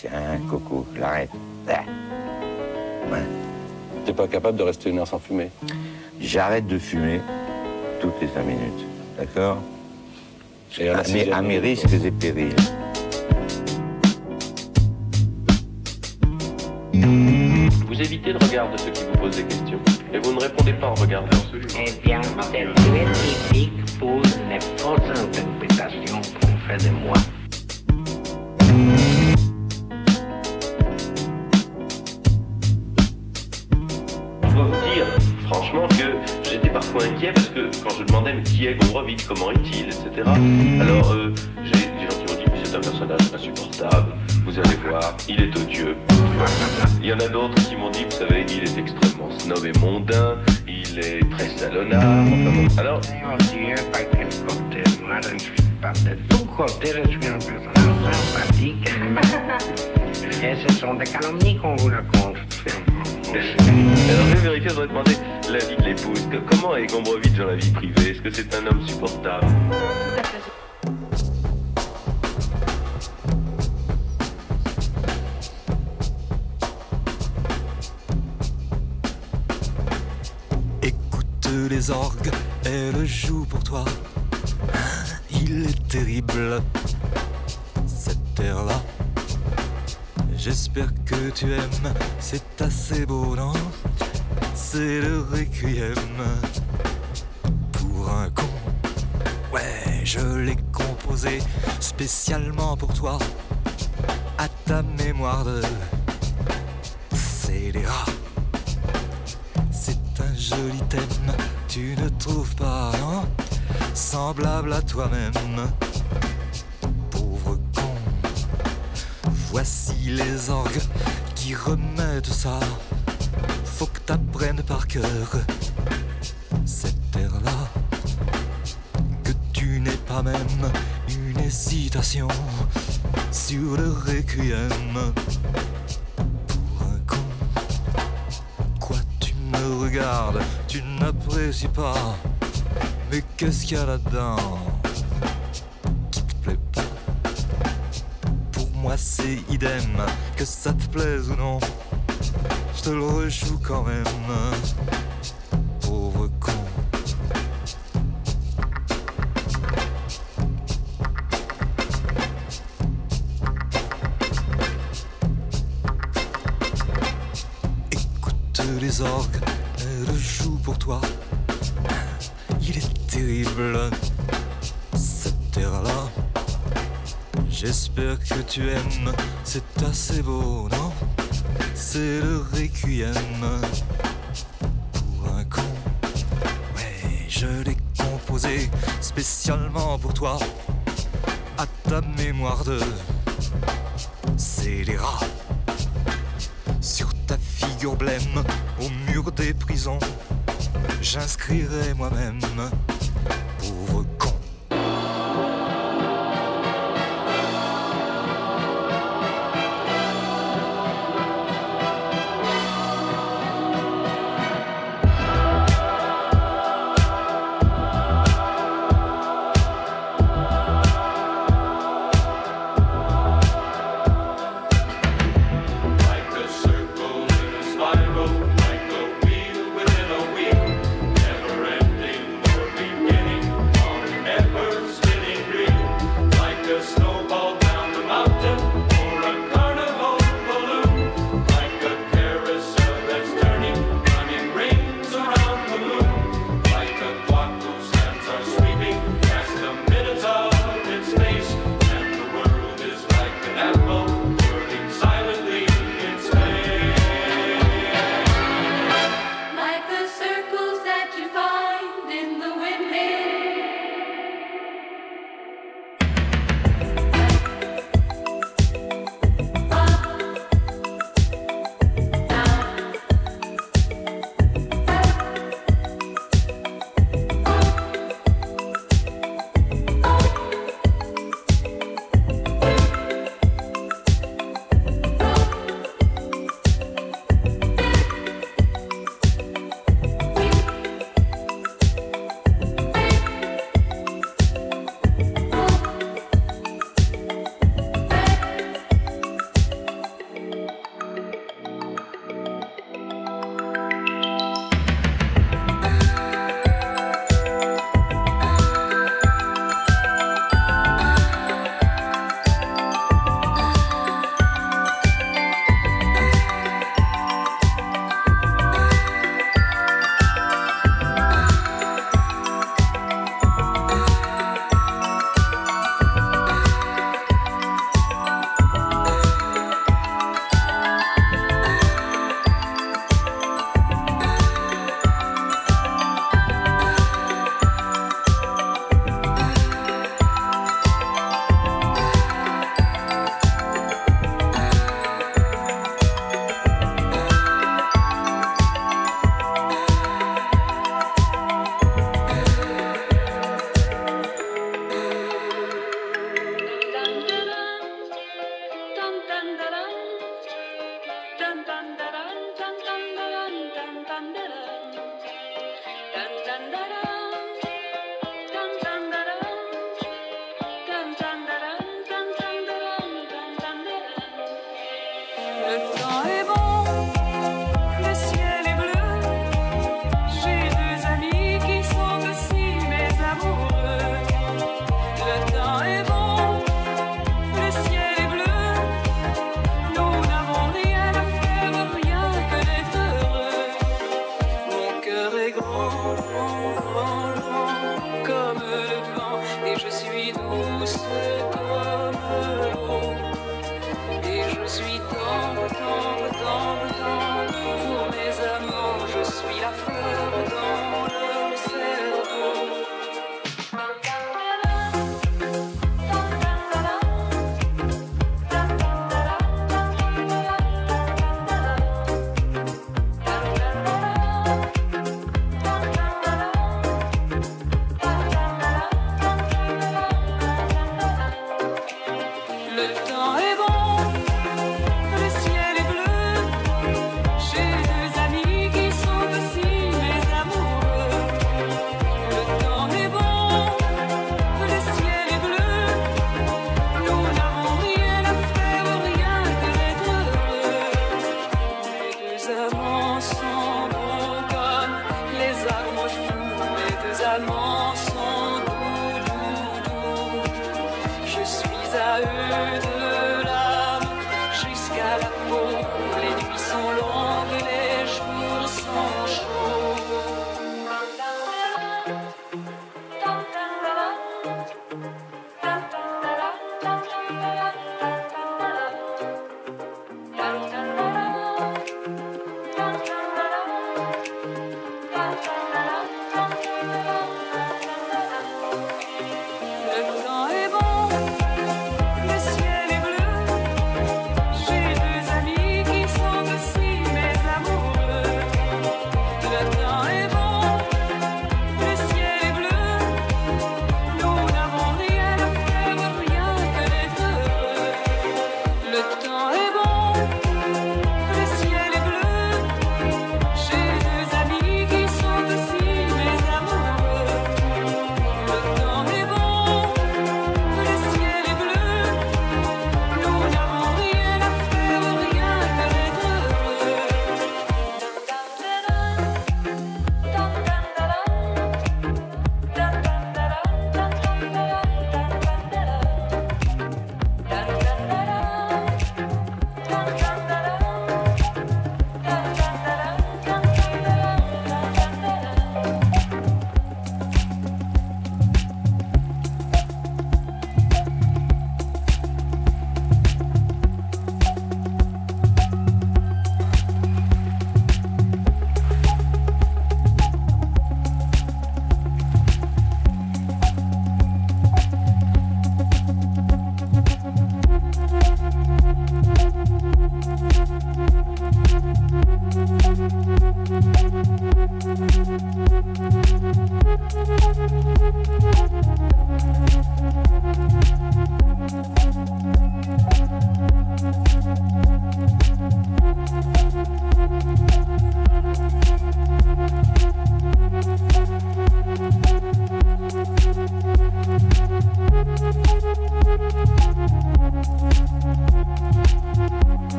Tiens, Coco, j'arrête. Ah. Ouais. T'es pas capable de rester une heure sans fumer J'arrête de fumer toutes les cinq minutes. D'accord? Et à à, mes, à risques et périls. Vous évitez le regard de ceux qui vous posent des questions. Et vous ne répondez pas en regardant. Eh bien, cette duel typique pose les fausses interprétations qu'on fait de moi. Inquiet parce que quand je demandais mais qui est Gombrowicz, comment est-il, etc. Alors, euh, j'ai des gens qui m'ont dit mais c'est un personnage insupportable, vous allez voir, il est odieux. Il y en a d'autres qui m'ont dit, vous savez, il est extrêmement snob et mondain, il est très salonnard. Enfin bon. Alors, Dieu, par quel côté Moi, je ne suis pas de tout côté, je suis un personnage sympathique. Et ce sont des calomnies qu'on vous raconte. alors je vais vérifier, je demander l'avis de l'épouse. Comment est Gombrowicz dans la vie privée Est-ce que c'est un homme supportable Écoute les orgues, elle joue pour toi. Il est terrible, cette terre-là. J'espère que tu aimes, c'est assez beau, non? C'est le requiem pour un con. Ouais, je l'ai composé spécialement pour toi, à ta mémoire de scélérat. C'est un joli thème, tu ne trouves pas, non Semblable à toi-même, pauvre con. Voici les orgues qui remettent ça. T'apprennes par cœur cette terre-là. Que tu n'aies pas même une hésitation sur le requiem pour un con. Quoi tu me regardes, tu n'apprécies pas. Mais qu'est-ce qu'il y a là-dedans qui te plaît pas? Pour moi c'est idem, que ça te plaise ou non. Je te le rejoue quand même, pauvre con. Écoute les orgues, elles jouent pour toi. Il est terrible, cette terre-là. J'espère que tu aimes, c'est assez beau, non? C'est le requiem pour un con. Ouais, je l'ai composé spécialement pour toi, à ta mémoire de scélérat. Sur ta figure blême, au mur des prisons, j'inscrirai moi-même, cœur est grand,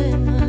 good.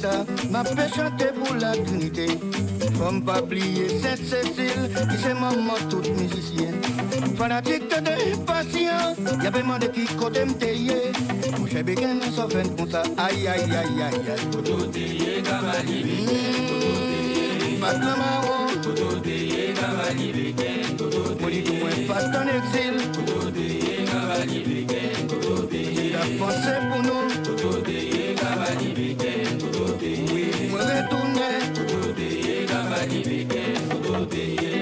Florida, m'a fait chanter pour la Trinité. Femme pas oublier Sainte-Cécile, qui c'est maman toute musicienne. Fanatique de patient, y'a vraiment de qui côté m'teye. Mon cher béguin, ça fait comme ça, aïe aïe aïe aïe aïe. Koto teye kamalibé, koto teye. Patna maro, koto teye kamalibé, koto teye. Moi dis tout moi, pas ton exil, koto teye kamalibé, koto teye. La pensée obeye kaka ibeke obeye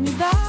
me dar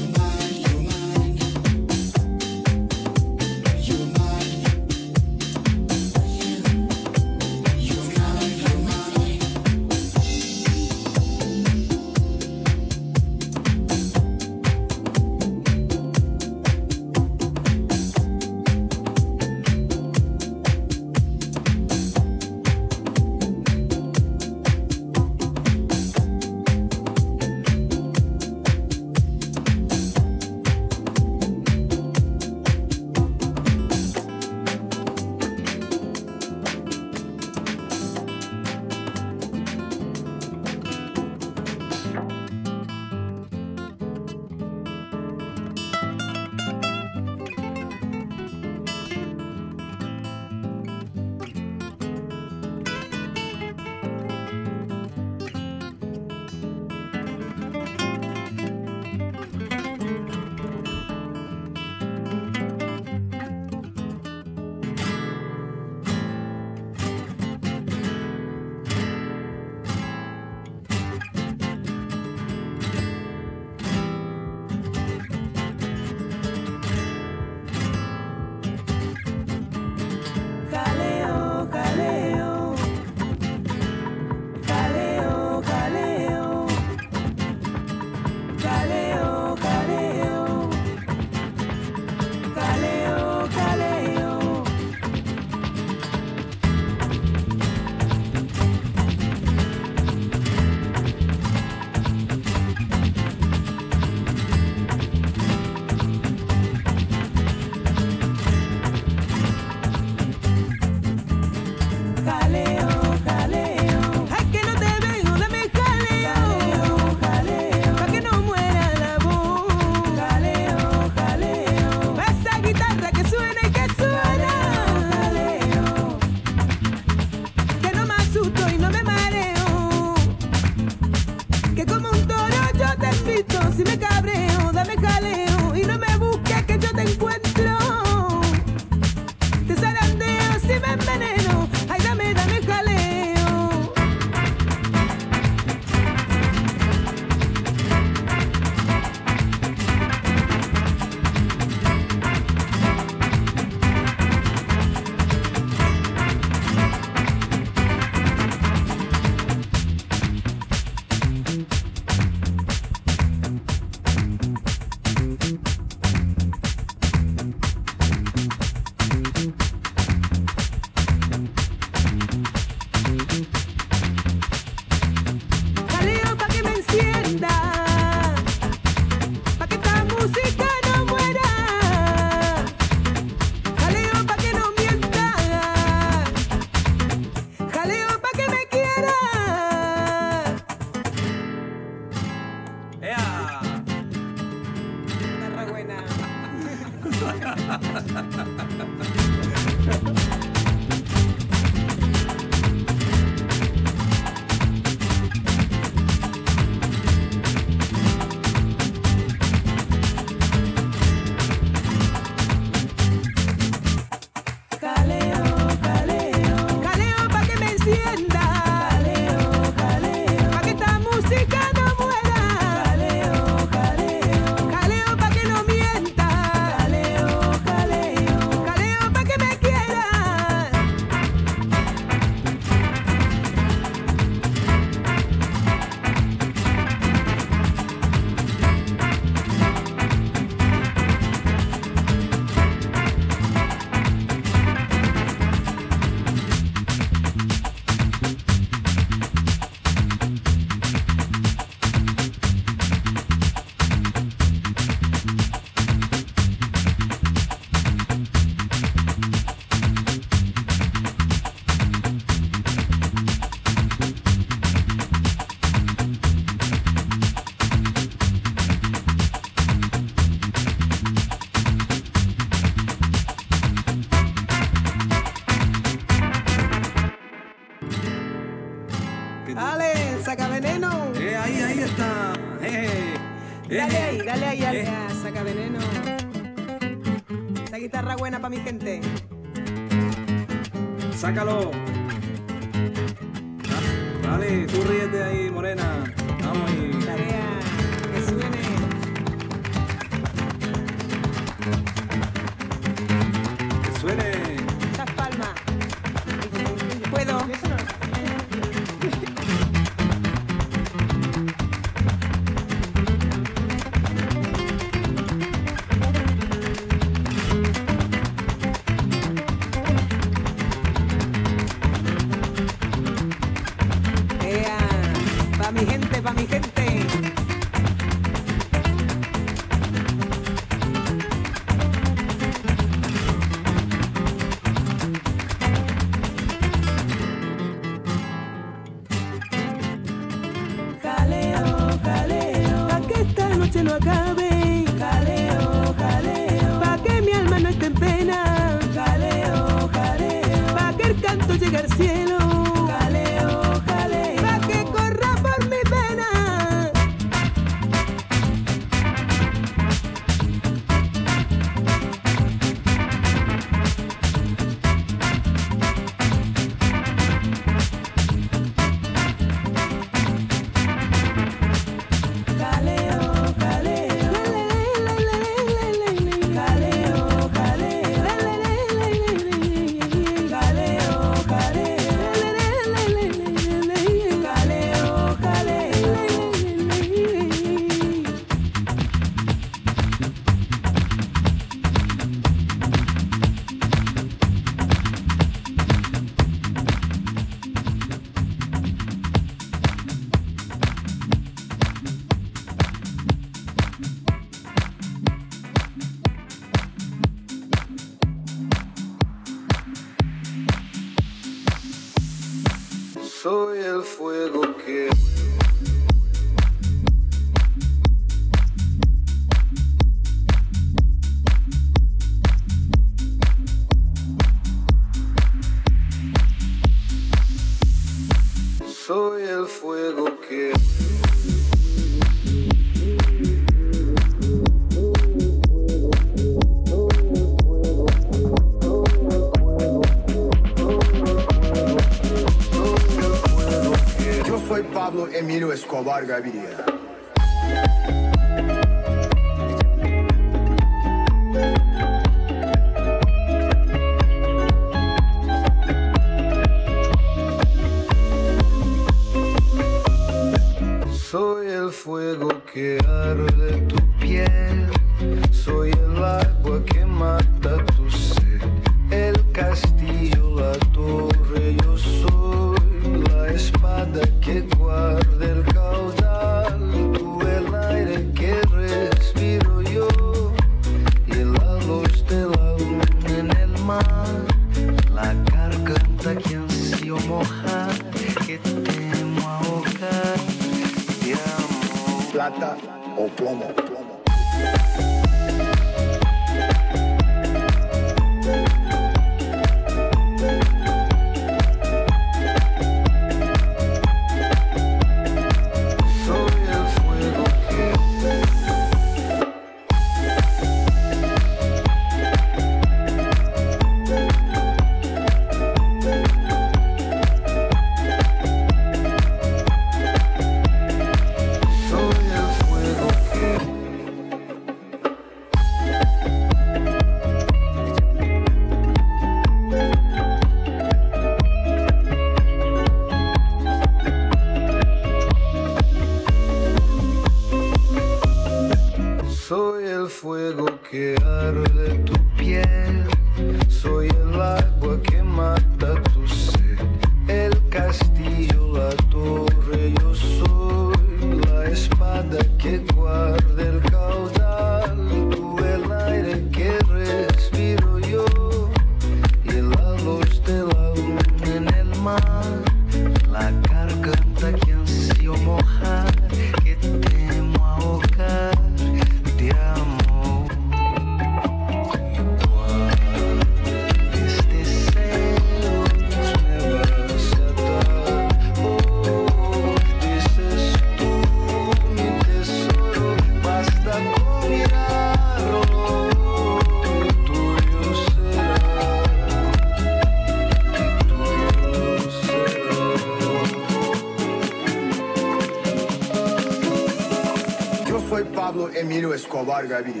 about Body Grab eating.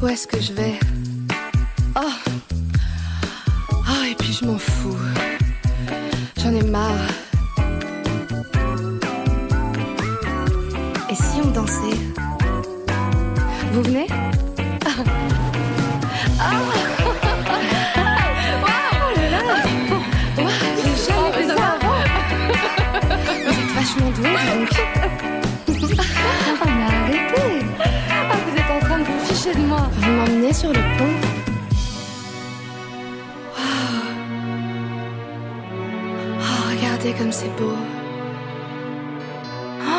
Où est-ce que je vais? Oh. Oh, et puis je m'en fous. J'en ai marre. Et si on dansait? Vous venez? Comme c'est beau. Oh,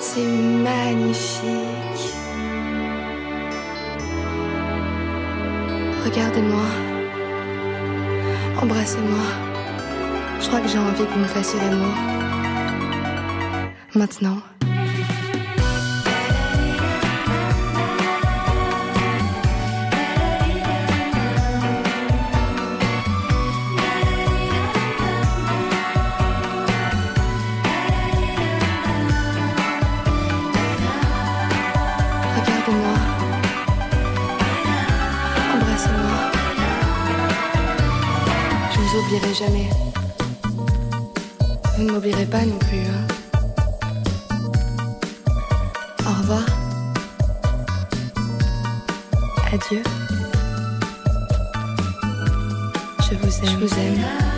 C'est magnifique. Regardez-moi. Embrassez-moi. Je crois que j'ai envie que vous me fassiez l'amour. Maintenant jamais. Vous ne m'oublierez pas non plus. hein. Au revoir. Adieu. Je vous aime. Je vous aime.